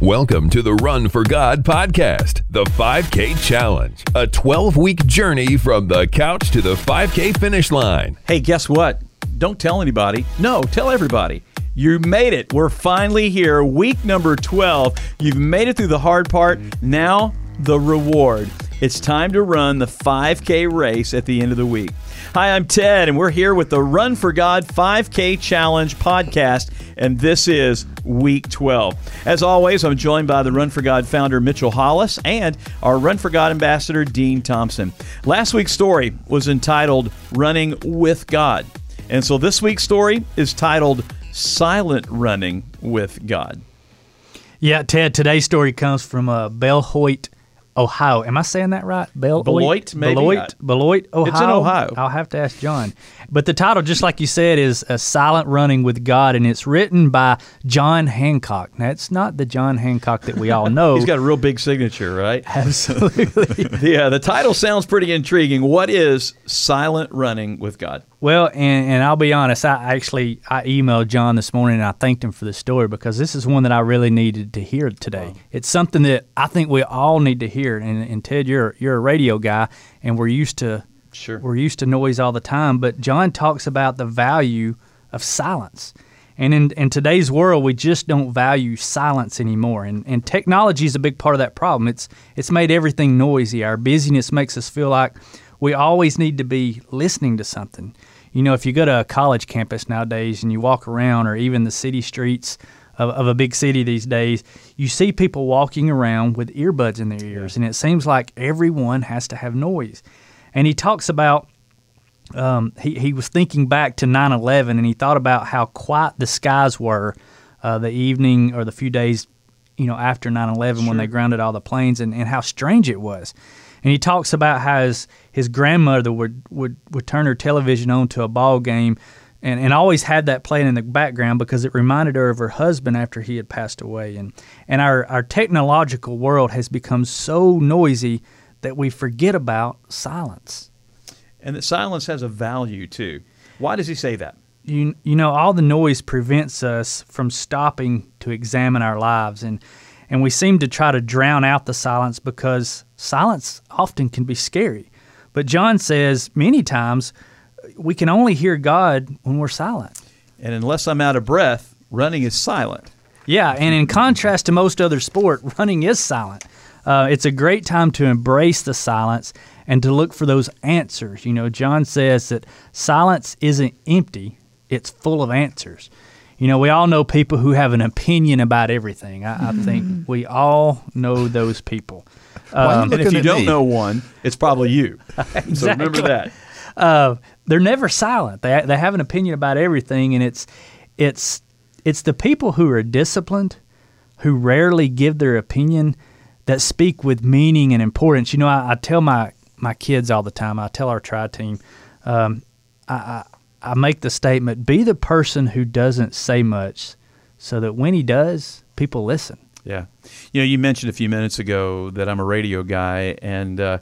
Welcome to the Run for God podcast, the 5K Challenge, a 12 week journey from the couch to the 5K finish line. Hey, guess what? Don't tell anybody. No, tell everybody. You made it. We're finally here. Week number 12. You've made it through the hard part. Now, the reward. It's time to run the 5K race at the end of the week. Hi, I'm Ted, and we're here with the Run for God 5K Challenge podcast, and this is week 12. As always, I'm joined by the Run for God founder, Mitchell Hollis, and our Run for God ambassador, Dean Thompson. Last week's story was entitled Running with God. And so this week's story is titled Silent Running with God. Yeah, Ted, today's story comes from uh, Bell Hoyt, Ohio. Am I saying that right? Bell Beloit, maybe? Beloit, Beloit, Ohio. It's in Ohio. I'll have to ask John. But the title, just like you said, is "A Silent Running with God," and it's written by John Hancock. Now, it's not the John Hancock that we all know. He's got a real big signature, right? Absolutely. Yeah, uh, the title sounds pretty intriguing. What is Silent Running with God? Well, and, and I'll be honest, I actually I emailed John this morning and I thanked him for the story because this is one that I really needed to hear today. It's something that I think we all need to hear. And, and Ted, you're you're a radio guy, and we're used to Sure. we're used to noise all the time. But John talks about the value of silence. And in, in today's world, we just don't value silence anymore. And, and technology is a big part of that problem. It's, it's made everything noisy. Our busyness makes us feel like we always need to be listening to something. You know, if you go to a college campus nowadays and you walk around, or even the city streets of, of a big city these days, you see people walking around with earbuds in their ears. And it seems like everyone has to have noise. And he talks about um, he, he was thinking back to 9 11 and he thought about how quiet the skies were uh, the evening or the few days you know after 9 11 when they grounded all the planes and, and how strange it was. And he talks about how his, his grandmother would, would, would turn her television on to a ball game and, and always had that playing in the background because it reminded her of her husband after he had passed away. And, and our, our technological world has become so noisy that we forget about silence. And that silence has a value too. Why does he say that? you you know all the noise prevents us from stopping to examine our lives and and we seem to try to drown out the silence because silence often can be scary but John says many times we can only hear God when we're silent And unless I'm out of breath, running is silent. yeah and in contrast to most other sport running is silent uh, it's a great time to embrace the silence and to look for those answers you know John says that silence isn't empty it's full of answers you know, we all know people who have an opinion about everything. I, I think we all know those people. You and if you don't me? know one, it's probably you. So remember that. Uh, they're never silent. They they have an opinion about everything, and it's it's it's the people who are disciplined, who rarely give their opinion, that speak with meaning and importance. You know, I, I tell my my kids all the time. I tell our tri team, um, I, I I make the statement: be the person who doesn't say much, so that when he does, people listen. Yeah. You know, you mentioned a few minutes ago that I'm a radio guy, and uh,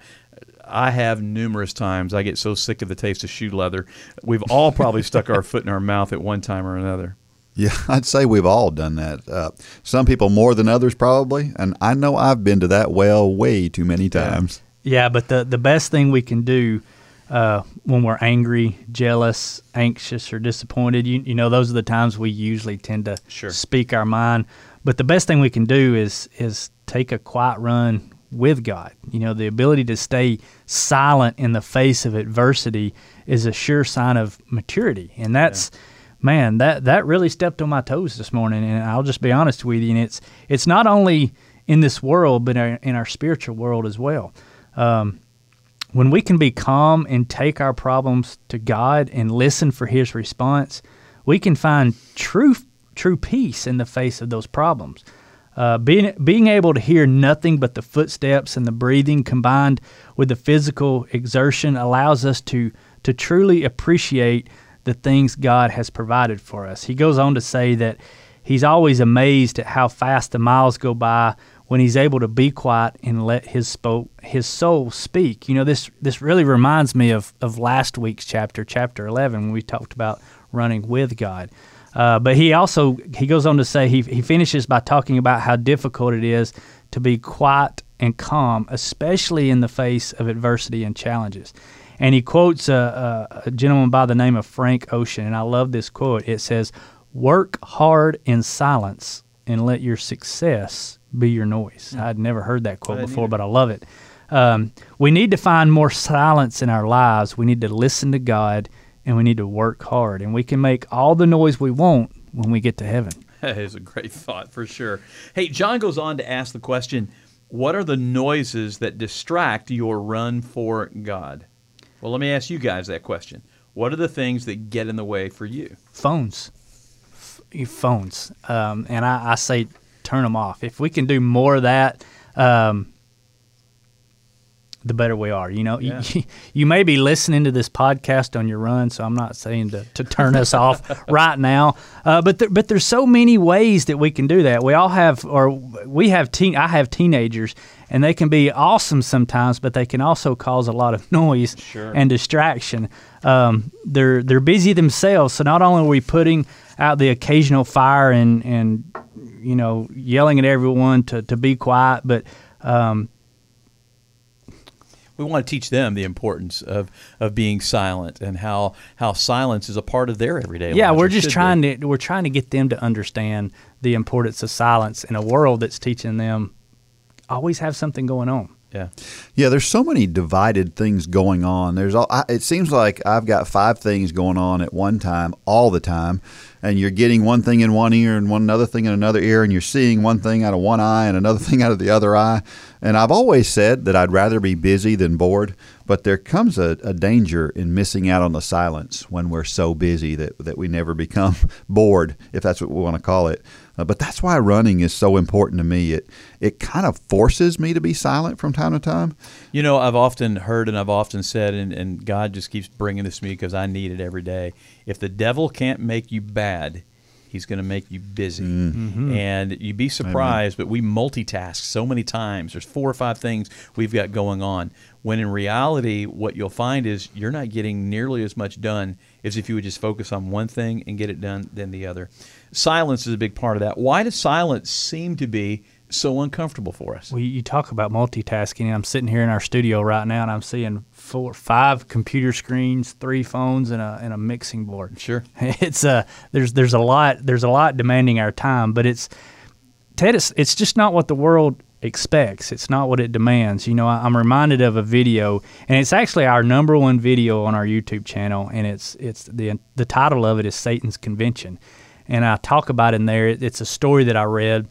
I have numerous times. I get so sick of the taste of shoe leather. We've all probably stuck our foot in our mouth at one time or another. Yeah, I'd say we've all done that. Uh, some people more than others, probably. And I know I've been to that well way too many times. Yeah, but the the best thing we can do uh, when we're angry, jealous, anxious, or disappointed, you, you know, those are the times we usually tend to Sure. speak our mind. But the best thing we can do is is take a quiet run with God. You know, the ability to stay silent in the face of adversity is a sure sign of maturity, and that's. Man, that, that really stepped on my toes this morning, and I'll just be honest with you. And it's it's not only in this world, but in our, in our spiritual world as well. Um, when we can be calm and take our problems to God and listen for His response, we can find true true peace in the face of those problems. Uh, being being able to hear nothing but the footsteps and the breathing combined with the physical exertion allows us to to truly appreciate the things God has provided for us. He goes on to say that he's always amazed at how fast the miles go by when he's able to be quiet and let his spoke his soul speak. You know, this this really reminds me of of last week's chapter, chapter eleven, when we talked about running with God. Uh, but he also he goes on to say he he finishes by talking about how difficult it is to be quiet and calm, especially in the face of adversity and challenges. And he quotes a, a, a gentleman by the name of Frank Ocean, and I love this quote. It says, "Work hard in silence, and let your success be your noise." I'd never heard that quote before, either. but I love it. Um, we need to find more silence in our lives. We need to listen to God, and we need to work hard. And we can make all the noise we want when we get to heaven. That is a great thought for sure. Hey, John goes on to ask the question What are the noises that distract your run for God? Well, let me ask you guys that question. What are the things that get in the way for you? phones, F- phones, um, and I, I say turn them off. If we can do more of that, um, the better we are. You know, Yeah. you, you may be listening to this podcast on your run, so I'm not saying to, to turn us off right now. Uh, but there, but there's so many ways that we can do that. We all have, or we have teen. I have teenagers, and they can be awesome sometimes, but they can also cause a lot of noise Sure. and distraction. Um, they're they're busy themselves, so not only are we putting out the occasional fire and and you know yelling at everyone to, to be quiet, but um, We want to teach them the importance of, of being silent and how, how silence is a part of their everyday life. yeah, we're just should be. trying to we're trying to get them to understand the importance of silence in a world that's teaching them always have something going on. Yeah. Yeah, there's so many divided things going on. There's all. I, it seems like I've got five things going on at one time, all the time, and you're getting one thing in one ear and one another thing in another ear, and you're seeing one thing out of one eye and another thing out of the other eye. And I've always said that I'd rather be busy than bored, but there comes a, a danger in missing out on the silence when we're so busy that that we never become bored, if that's what we want to call it. Uh, but that's why running is so important to me. It it kind of forces me to be silent from time to time. You know, I've often heard and I've often said, and, and God just keeps bringing this to me because I need it every day. If the devil can't make you bad, he's going to make you busy. And you'd be surprised, but we multitask so many times. There's four or five things we've got going on. When in reality, what you'll find is you're not getting nearly as much done as if you would just focus on one thing and get it done than the other. Silence is a big part of that. Why does silence seem to be so uncomfortable for us? Well, you talk about multitasking. I'm sitting here in our studio right now, and I'm seeing four, five computer screens, three phones, and a and a mixing board. Sure. It's a there's there's a lot there's a lot demanding our time, but it's Ted. It's, it's just not what the world expects. It's not what it demands. You know, I, I'm reminded of a video, and it's actually our number one video on our YouTube channel, and it's it's the the title of it is Satan's Convention, and I talk about in there. It's a story that I read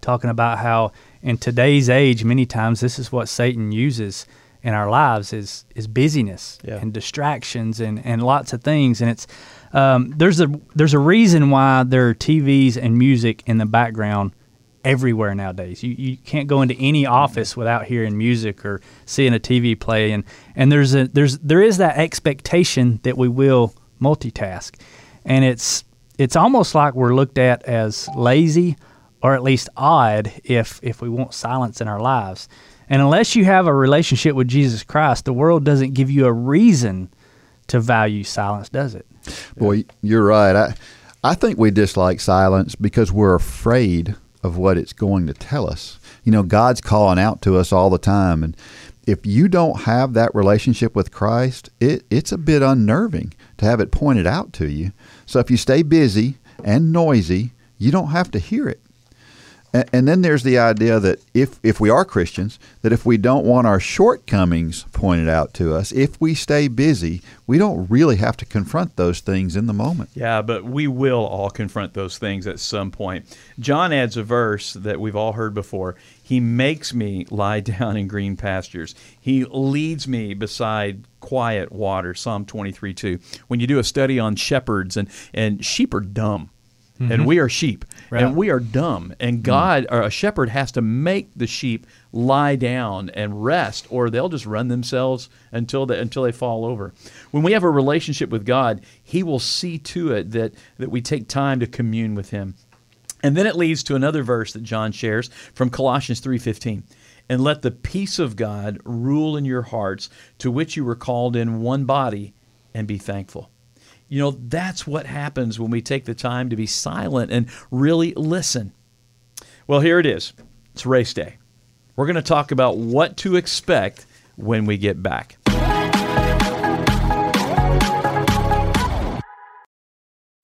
talking about how in today's age, many times this is what Satan uses in our lives is is busyness Yeah. and distractions and, and lots of things. And it's um, there's a there's a reason why there are TVs and music in the background everywhere nowadays. You you can't go into any office without hearing music or seeing a TV play. And and there's a there's there is that expectation that we will multitask, and it's it's almost like we're looked at as lazy or at least odd if if we want silence in our lives. And unless you have a relationship with Jesus Christ, the world doesn't give you a reason to value silence, does it? Boy, you're right. I I think we dislike silence because we're afraid of what it's going to tell us. You know, God's calling out to us all the time and if you don't have that relationship with Christ, it, it's a bit unnerving to have it pointed out to you. So if you stay busy and noisy, you don't have to hear it. And, and then there's the idea that if if we are Christians, that if we don't want our shortcomings pointed out to us, if we stay busy, we don't really have to confront those things in the moment. Yeah, but we will all confront those things at some point. John adds a verse that we've all heard before. He makes me lie down in green pastures. He leads me beside quiet water. Psalm 23 2. When you do a study on shepherds, and, and sheep are dumb. And mm-hmm. we are sheep, Right. and we are dumb. And mm. God, or a shepherd, has to make the sheep lie down and rest, or they'll just run themselves until they until they fall over. When we have a relationship with God, He will see to it that that we take time to commune with Him. And then it leads to another verse that John shares from Colossians 3:15. And let the peace of God rule in your hearts, to which you were called in one body, and be thankful. You know, that's what happens when we take the time to be silent and really listen. Well, here it is. It's race day. We're going to talk about what to expect when we get back.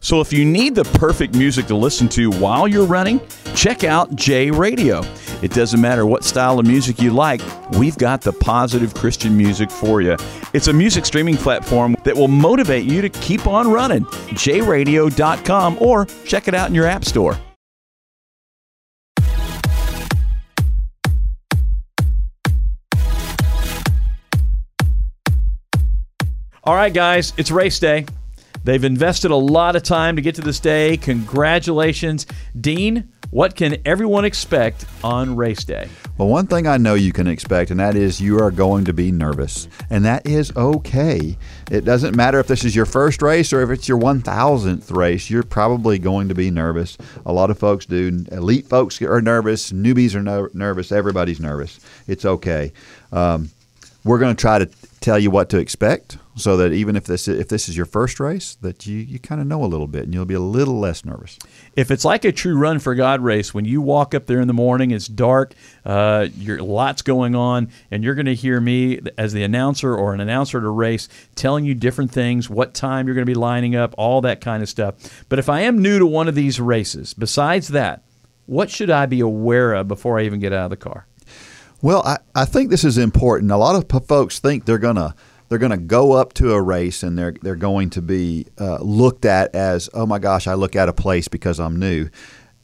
So, if you need the perfect music to listen to while you're running, check out J Radio. It doesn't matter what style of music you like, we've got the positive Christian music for you. It's a music streaming platform that will motivate you to keep on running. jradio.com or check it out in your app store. All right, guys, it's race day. They've invested a lot of time to get to this day. Congratulations. Dean, what can everyone expect on race day? Well, one thing I know you can expect, and that is you are going to be nervous. And that is okay. It doesn't matter if this is your first race or if it's your 1000th race, you're probably going to be nervous. A lot of folks do. Elite folks are nervous, newbies are no- nervous, everybody's nervous. It's okay. Um, we're going to try to tell you what to expect so that even if this if this is your first race that you, you kind of know a little bit and you'll be a little less nervous. If it's like a true run for god race when you walk up there in the morning it's dark uh, you're lots going on and you're going to hear me as the announcer or an announcer at a race telling you different things what time you're going to be lining up all that kind of stuff. But if i am new to one of these races besides that what should i be aware of before i even get out of the car well, I, I think this is important. A lot of folks think they're gonna they're to go up to a race and they're they're going to be uh, looked at as oh my gosh I look at a place because I'm new.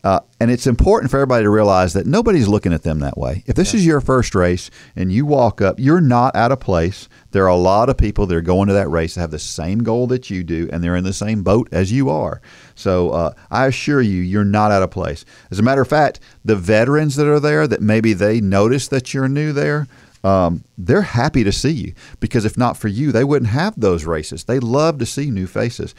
Uh, and it's important for everybody to realize that nobody's looking at them that way. If this yeah. is your first race and you walk up, you're not out of place. There are a lot of people that are going to that race that have the same goal that you do, and they're in the same boat as you are. So uh, I assure you, you're not out of place. As a matter of fact, the veterans that are there, that maybe they notice that you're new there, um, they're happy to see you because if not for you, they wouldn't have those races. They love to see new faces.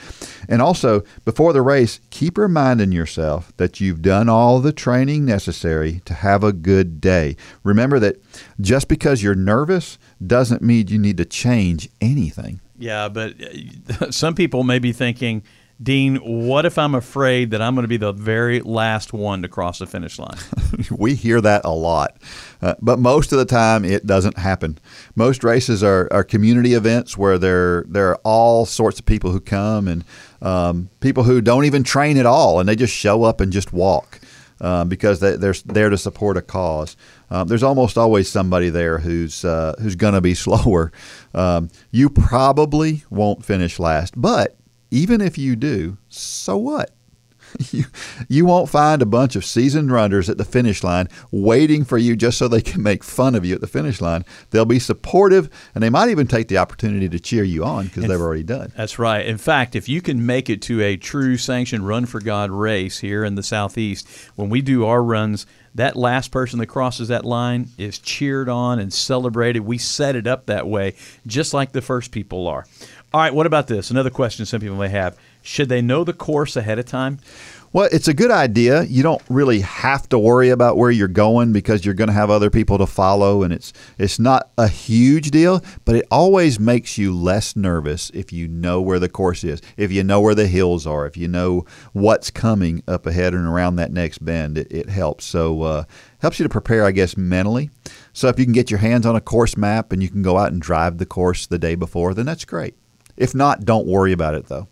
And also, before the race, keep reminding yourself that you've done all the training necessary to have a good day. Remember that just because you're nervous doesn't mean you need to change anything. Yeah, but uh, some people may be thinking, Dean, what if I'm afraid that I'm going to be the very last one to cross the finish line? we hear that a lot, uh, but most of the time it doesn't happen. Most races are, are community events where there there are all sorts of people who come and um, people who don't even train at all, and they just show up and just walk. Um, because they, they're there to support a cause. Um, there's almost always somebody there who's uh, who's going to be slower. Um, you probably won't finish last, but even if you do, so what? You, you won't find a bunch of seasoned runners at the finish line waiting for you just so they can make fun of you at the finish line. They'll be supportive and they might even take the opportunity to cheer you on because they've already done. That's right. In fact, if you can make it to a true sanctioned Run for God race here in the Southeast, when we do our runs, that last person that crosses that line is cheered on and celebrated. We set it up that way, just like the first people are. All right, what about this? Another question some people may have. Should they know the course ahead of time? Well, it's a good idea. You don't really have to worry about where you're going because you're going to have other people to follow and it's it's not a huge deal, but it always makes you less nervous if you know where the course is. If you know where the hills are, if you know what's coming up ahead and around that next bend, it, it helps. So uh, helps you to prepare, I guess, mentally. So if you can get your hands on a course map and you can go out and drive the course the day before, then that's great. If not, don't worry about it though.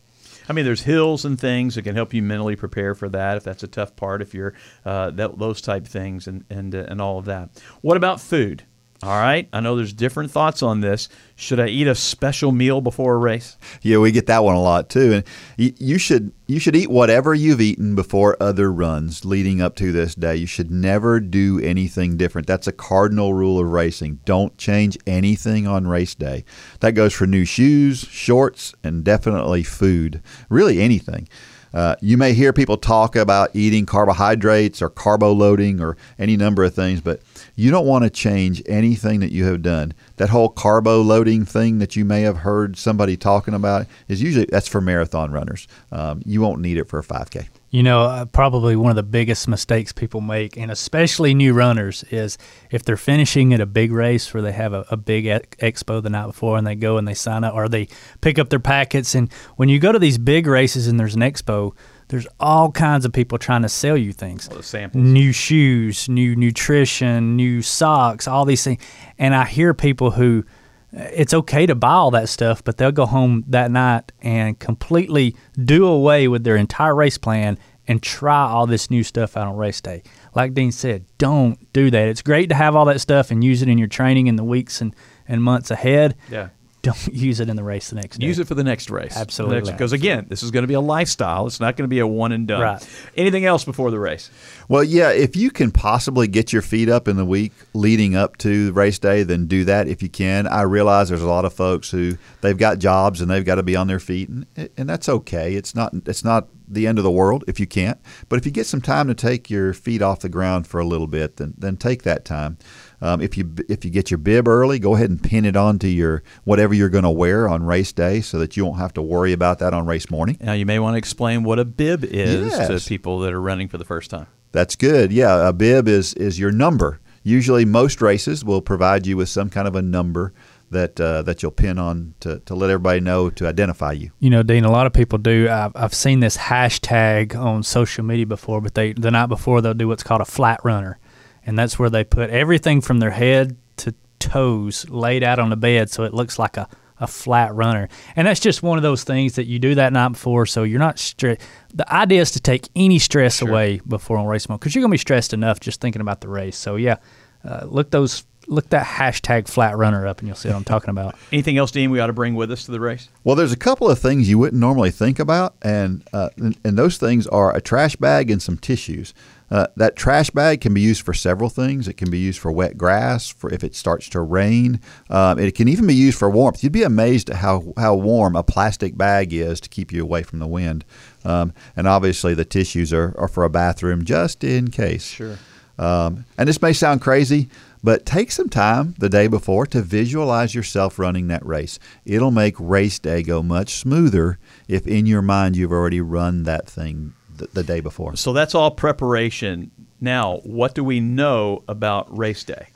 I mean, there's hills and things that can help you mentally prepare for that if that's a tough part, if you're uh, that, those type things and and uh, and all of that. What about food? All right. I know there's different thoughts on this. Should I eat a special meal before a race? Yeah, we get that one a lot too. And you should you should eat whatever you've eaten before other runs leading up to this day. You should never do anything different. That's a cardinal rule of racing. Don't change anything on race day. That goes for new shoes, shorts, and definitely food. Really anything. Uh, you may hear people talk about eating carbohydrates or carbo loading or any number of things, but you don't want to change anything that you have done. That whole carbo loading thing that you may have heard somebody talking about is usually that's for marathon runners. Um, you won't need it for a 5K. You know, uh, probably one of the biggest mistakes people make, and especially new runners, is if they're finishing at a big race where they have a, a big ex- expo the night before and they go and they sign up or they pick up their packets. And when you go to these big races and there's an expo, there's all kinds of people trying to sell you things. the samples. New shoes, new nutrition, new socks, all these things. And I hear people who it's okay to buy all that stuff, but they'll go home that night and completely do away with their entire race plan and try all this new stuff out on race day. Like Dean said, don't do that. It's great to have all that stuff and use it in your training in the weeks and, and months ahead. Yeah. Don't use it in the race the next day. Use it for the next race. Absolutely. Because again, this is going to be a lifestyle. It's not going to be a one and done. Right. Anything else before the race? Well, yeah, if you can possibly get your feet up in the week leading up to race day, then do that if you can. I realize there's a lot of folks who they've got jobs and they've got to be on their feet, and, and that's okay. It's not it's not the end of the world if you can't. But if you get some time to take your feet off the ground for a little bit, then then take that time. Um, if you if you get your bib early, go ahead and pin it onto your whatever you're going to wear on race day, so that you won't have to worry about that on race morning. Now, you may want to explain what a bib is Yes. to people that are running for the first time. That's good. Yeah, a bib is is your number. Usually, most races will provide you with some kind of a number that uh, that you'll pin on to, to let everybody know to identify you. You know, Dean, a lot of people do. I've, I've seen this hashtag on social media before, but they the night before they'll do what's called a flat runner, and that's where they put everything from their head to toes laid out on the bed, so it looks like a a flat runner. And that's just one of those things that you do that night before, so you're not stressed. The idea is to take any stress away before on race mode because you're gonna be stressed enough just thinking about the race. So yeah, uh, look those look that hashtag flat runner up, and you'll see what I'm talking about. Anything else, Dean, we ought to bring with us to the race? Well, there's a couple of things you wouldn't normally think about, and uh, and, and those things are a trash bag and some tissues. Uh, that trash bag can be used for several things. It can be used for wet grass, for if it starts to rain. Um, it can even be used for warmth. You'd be amazed at how, how warm a plastic bag is to keep you away from the wind. Um, and obviously, the tissues are, are for a bathroom just in case. Sure. Um, and this may sound crazy, but take some time the day before to visualize yourself running that race. It'll make race day go much smoother if in your mind you've already run that thing the, the day before. So that's all preparation. Now, what do we know about race day?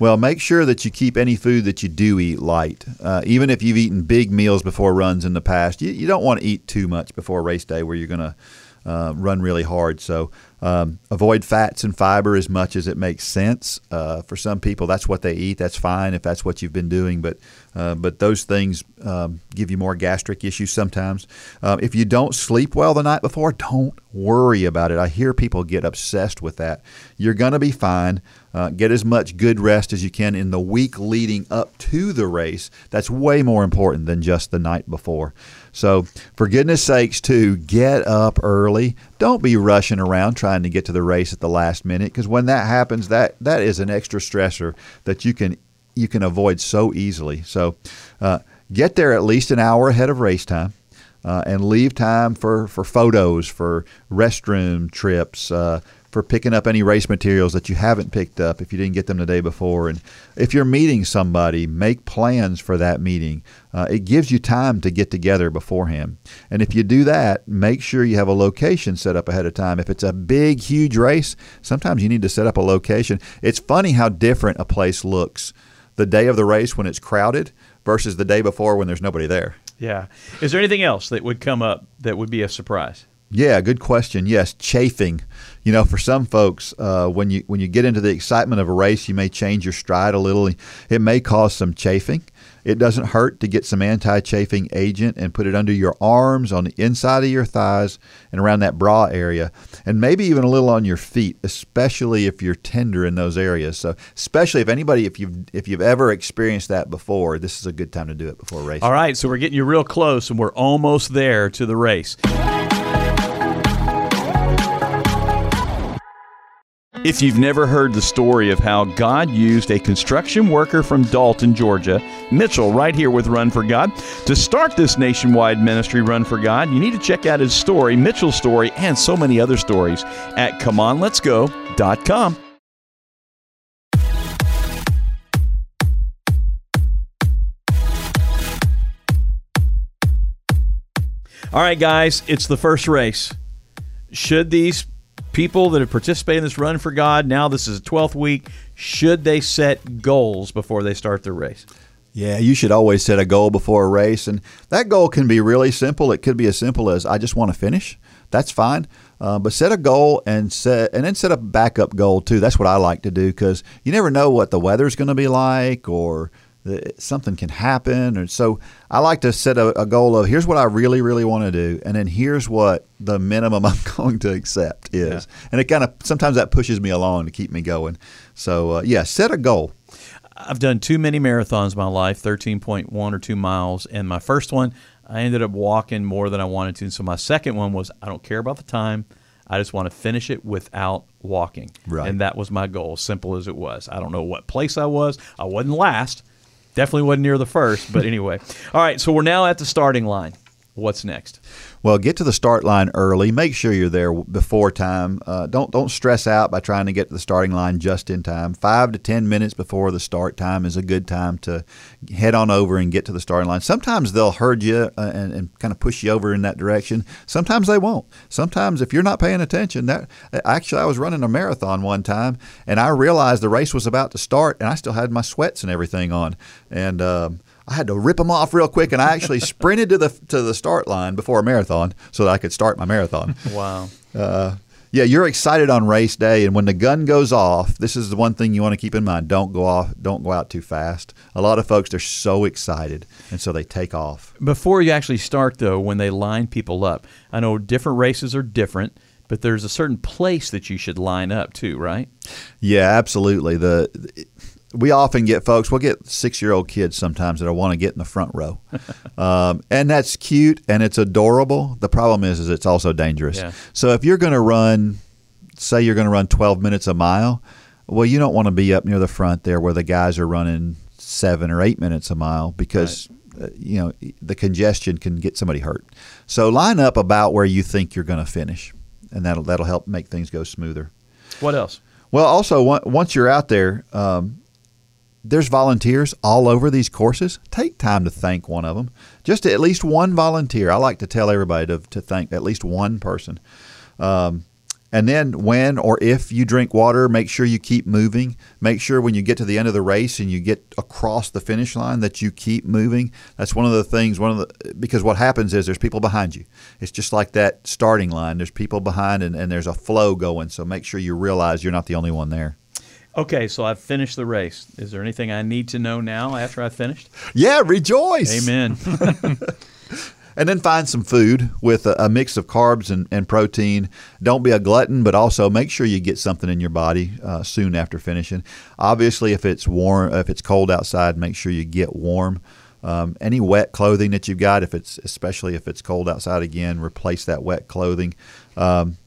Well, make sure that you keep any food that you do eat light. Uh, even if you've eaten big meals before runs in the past, you, you don't want to eat too much before race day where you're going to uh, run really hard. So um, avoid fats and fiber as much as it makes sense. Uh, for some people, that's what they eat. That's fine if that's what you've been doing. But uh, but those things um, give you more gastric issues sometimes. Um, if you don't sleep well the night before, don't worry about it. I hear people get obsessed with that. You're to be fine. Uh, get as much good rest as you can in the week leading up to the race. That's way more important than just the night before. So, for goodness sakes, too, get up early. Don't be rushing around trying to get to the race at the last minute because when that happens, that that is an extra stressor that you can you can avoid so easily. So, uh, get there at least an hour ahead of race time. Uh, and leave time for, for photos, for restroom trips, uh, for picking up any race materials that you haven't picked up if you didn't get them the day before. And if you're meeting somebody, make plans for that meeting. Uh, it gives you time to get together beforehand. And if you do that, make sure you have a location set up ahead of time. If it's a big, huge race, sometimes you need to set up a location. It's funny how different a place looks the day of the race when it's crowded versus the day before when there's nobody there. Yeah. Is there anything else that would come up that would be a surprise? Yeah, good question. Yes, chafing. You know, for some folks, uh, when you when you get into the excitement of a race, you may change your stride a little. It may cause some chafing. It doesn't hurt to get some anti-chafing agent and put it under your arms, on the inside of your thighs, and around that bra area, and maybe even a little on your feet, especially if you're tender in those areas. So, especially if anybody, if you've if you've ever experienced that before, this is a good time to do it before a race. All right, so we're getting you real close and we're almost there to the race. If you've never heard the story of how God used a construction worker from Dalton, Georgia, Mitchell, right here with Run for God, to start this nationwide ministry, Run for God, you need to check out his story, Mitchell's story, and so many other stories at ComeOnLet'sGo.com. All right, guys, it's the first race. should these people that have participated in this run for God, now this is the 12th week, should they set goals before they start their race? Yeah, you should always set a goal before a race, and that goal can be really simple. It could be as simple as I just want to finish. That's fine, uh, but set a goal and set and then set a backup goal too. That's what I like to do because you never know what the weather's going to be like or something can happen. And so I like to set a, a goal of here's what I really, really want to do, and then here's what the minimum I'm going to accept is. Yeah. And it kind of sometimes that pushes me along to keep me going. So uh, yeah, set a goal. I've done too many marathons in my life, 13.1 or 2 miles. And my first one, I ended up walking more than I wanted to. And so my second one was I don't care about the time. I just want to finish it without walking. Right. And that was my goal, simple as it was. I don't know what place I was. I wasn't last. Definitely wasn't near the first. But anyway. All right. So we're now at the starting line. What's next? Well, get to the start line early. Make sure you're there before time. Uh, don't don't stress out by trying to get to the starting line just in time. Five to ten minutes before the start time is a good time to head on over and get to the starting line. Sometimes they'll herd you uh, and, and kind of push you over in that direction. Sometimes they won't. Sometimes if you're not paying attention, that actually I was running a marathon one time and I realized the race was about to start and I still had my sweats and everything on and. Um, I had to rip them off real quick, and I actually sprinted to the to the start line before a marathon so that I could start my marathon. Wow. Uh, yeah, you're excited on race day, and when the gun goes off, this is the one thing you want to keep in mind: don't go off, don't go out too fast. A lot of folks they're so excited, and so they take off. Before you actually start, though, when they line people up, I know different races are different, but there's a certain place that you should line up too, right? Yeah, absolutely. The we often get folks. We'll get six year old kids sometimes that want to get in the front row, um, and that's cute and it's adorable. The problem is, is it's also dangerous. Yeah. So if you're going to run, say you're going to run 12 minutes a mile, well, you don't want to be up near the front there where the guys are running seven or eight minutes a mile because. Uh, you know the congestion can get somebody hurt. So line up about where you think you're going to finish, and that'll that'll help make things go smoother. What else? Well, also once you're out there, um, there's volunteers all over these courses. Take time to thank one of them. Just at least one volunteer. I like to tell everybody to, to thank at least one person. Um, and then when or if you drink water, make sure you keep moving. Make sure when you get to the end of the race and you get across the finish line that you keep moving. That's one of the things. One of the because what happens is there's people behind you. It's just like that starting line. There's people behind and, and there's a flow going. So make sure you realize you're not the only one there. Okay, so I've finished the race. Is there anything I need to know now after I've finished? Yeah, rejoice. Amen. And then find some food with a, a mix of carbs and, and, protein. Don't be a glutton, but also make sure you get something in your body uh, soon after finishing. Obviously, if it's warm, if it's cold outside, make sure you get warm. Um, any wet clothing that you've got, if it's especially if it's cold outside again, replace that wet clothing. Um,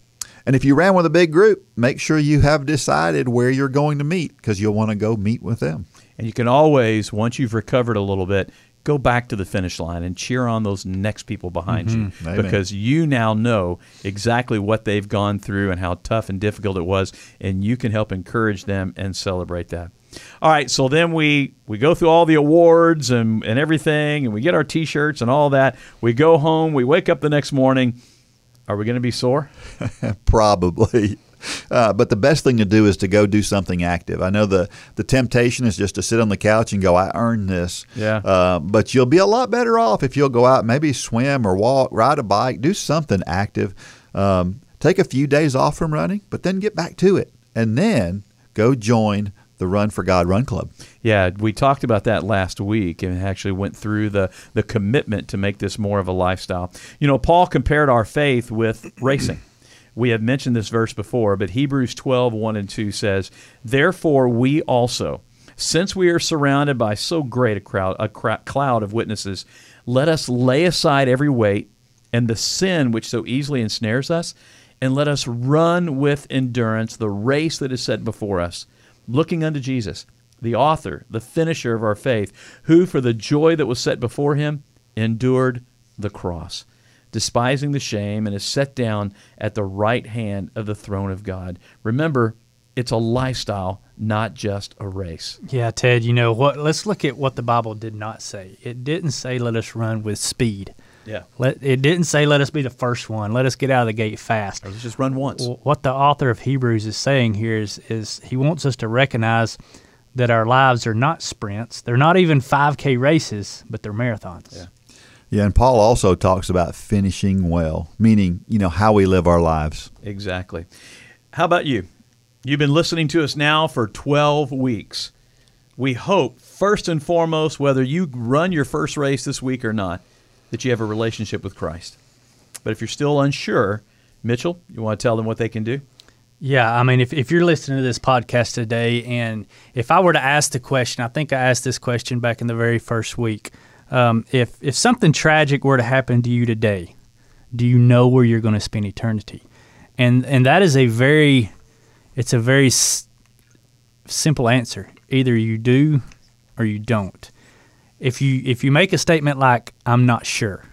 and if you ran with a big group, make sure you have decided where you're going to meet because you'll want to go meet with them. And you can always, once you've recovered a little bit, go back to the finish line and cheer on those next people behind Mm-hmm. you Amen. because you now know exactly what they've gone through and how tough and difficult it was and you can help encourage them and celebrate that all right so then we we go through all the awards and, and everything and we get our t-shirts and all that we go home we wake up the next morning are we going to be sore Probably. Uh, but the best thing to do is to go do something active. I know the, the temptation is just to sit on the couch and go, I earned this. Yeah. Uh, but you'll be a lot better off if you'll go out, maybe swim or walk, ride a bike, do something active. Um, take a few days off from running, but then get back to it. And then go join the Run for God Run Club. Yeah, we talked about that last week and actually went through the, the commitment to make this more of a lifestyle. You know, Paul compared our faith with racing. We have mentioned this verse before, but Hebrews 12, 1 and 2 says, Therefore we also, since we are surrounded by so great a crowd, a cloud of witnesses, let us lay aside every weight and the sin which so easily ensnares us, and let us run with endurance the race that is set before us, looking unto Jesus, the author, the finisher of our faith, who for the joy that was set before him endured the cross, despising the shame, and is set down at the right hand of the throne of God. Remember, it's a lifestyle, not just a race. Yeah, Ted, you know what? Let's look at what the Bible did not say. It didn't say let us run with speed. Yeah. Let, it didn't say let us be the first one. Let us get out of the gate fast. Let's just run once. Well, what the author of Hebrews is saying here is is he wants us to recognize that our lives are not sprints. They're not even 5K races, but they're marathons. Yeah. Yeah, and Paul also talks about finishing well, meaning, you know, how we live our lives. Exactly. How about you? You've been listening to us now for 12 weeks. We hope, first and foremost, whether you run your first race this week or not, that you have a relationship with Christ. But if you're still unsure, Mitchell, you want to tell them what they can do? Yeah, I mean, if, if you're listening to this podcast today, and if I were to ask the question, I think I asked this question back in the very first week. Um, if if something tragic were to happen to you today, do you know where you're going to spend eternity? And and that is a very, it's a very s- simple answer. Either you do, or you don't. If you if you make a statement like "I'm not sure,"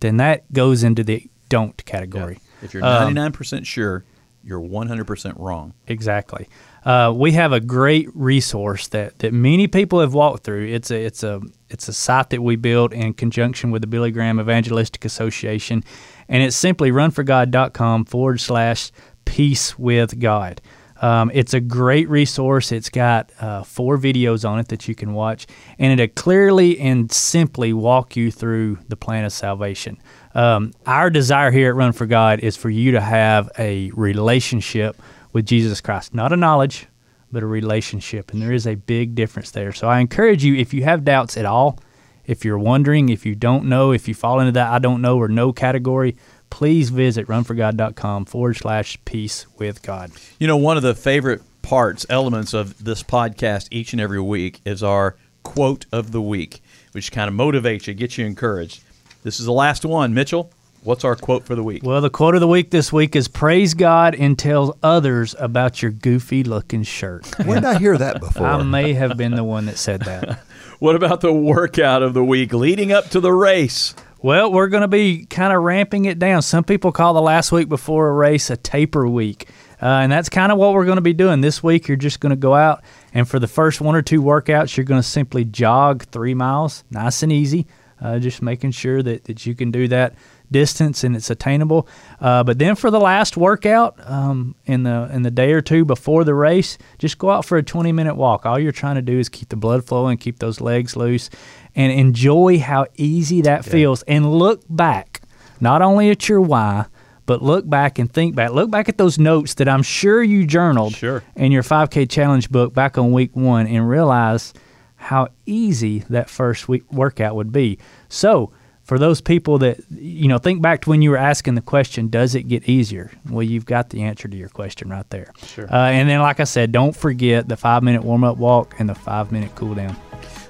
then that goes into the don't category. If you're Um, 99% sure, you're 100% wrong. Exactly. Uh, we have a great resource that, that many people have walked through. It's a it's a it's a site that we built in conjunction with the Billy Graham Evangelistic Association, and it's simply runforgod.com forward slash peace with God. Um, it's a great resource. It's got uh, four videos on it that you can watch, and it'll clearly and simply walk you through the plan of salvation. Um, our desire here at Run for God is for you to have a relationship with Jesus Christ, not a knowledge, but a relationship. And there is a big difference there. So I encourage you, if you have doubts at all, if you're wondering, if you don't know, if you fall into that I don't know or no category, please visit runforgod.com forward slash peace with God. You know, one of the favorite parts, elements of this podcast each and every week is our quote of the week, which kind of motivates you, gets you encouraged. This is the last one. Mitchell, what's our quote for the week? Well, the quote of the week this week is Praise God and tell others about your goofy looking shirt. When did I hear that before? I may have been the one that said that. What about the workout of the week leading up to the race? Well, we're going to be kind of ramping it down. Some people call the last week before a race a taper week. Uh, and that's kind of what we're going to be doing. This week, you're just going to go out, and for the first one or two workouts, you're going to simply jog three miles, nice and easy, uh, just making sure that, that you can do that distance and it's attainable. Uh, but then for the last workout um, in the in the day or two before the race, just go out for a 20 minute walk. All you're trying to do is keep the blood flowing, keep those legs loose, and enjoy how easy that feels. And look back, not only at your why, but look back and think back. Look back at those notes that I'm sure you journaled Sure. in your 5K challenge book back on week one, and realize how easy that first week workout would be. So, for those people that you know, think back to when you were asking the question, "Does it get easier?" Well, you've got the answer to your question right there. Sure. Uh, and then, like I said, don't forget the five-minute warm-up walk and the five-minute cool-down.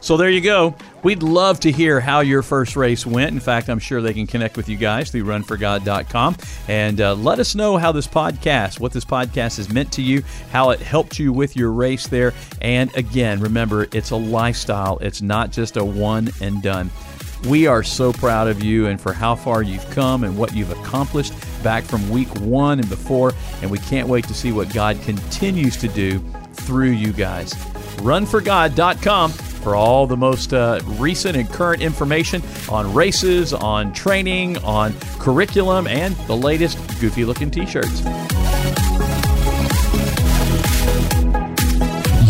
So there you go. We'd love to hear how your first race went. In fact, I'm sure they can connect with you guys through runforgod.com and uh, let us know how this podcast, what this podcast has meant to you, how it helped you with your race there. And again, remember, it's a lifestyle, it's not just a one and done. We are so proud of you and for how far you've come and what you've accomplished back from week one and before. And we can't wait to see what God continues to do through you guys. Runforgod.com for all the most uh, recent and current information on races, on training, on curriculum, and the latest goofy looking t shirts.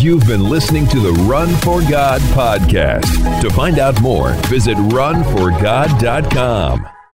You've been listening to the Run for God podcast. To find out more, visit runforgod.com.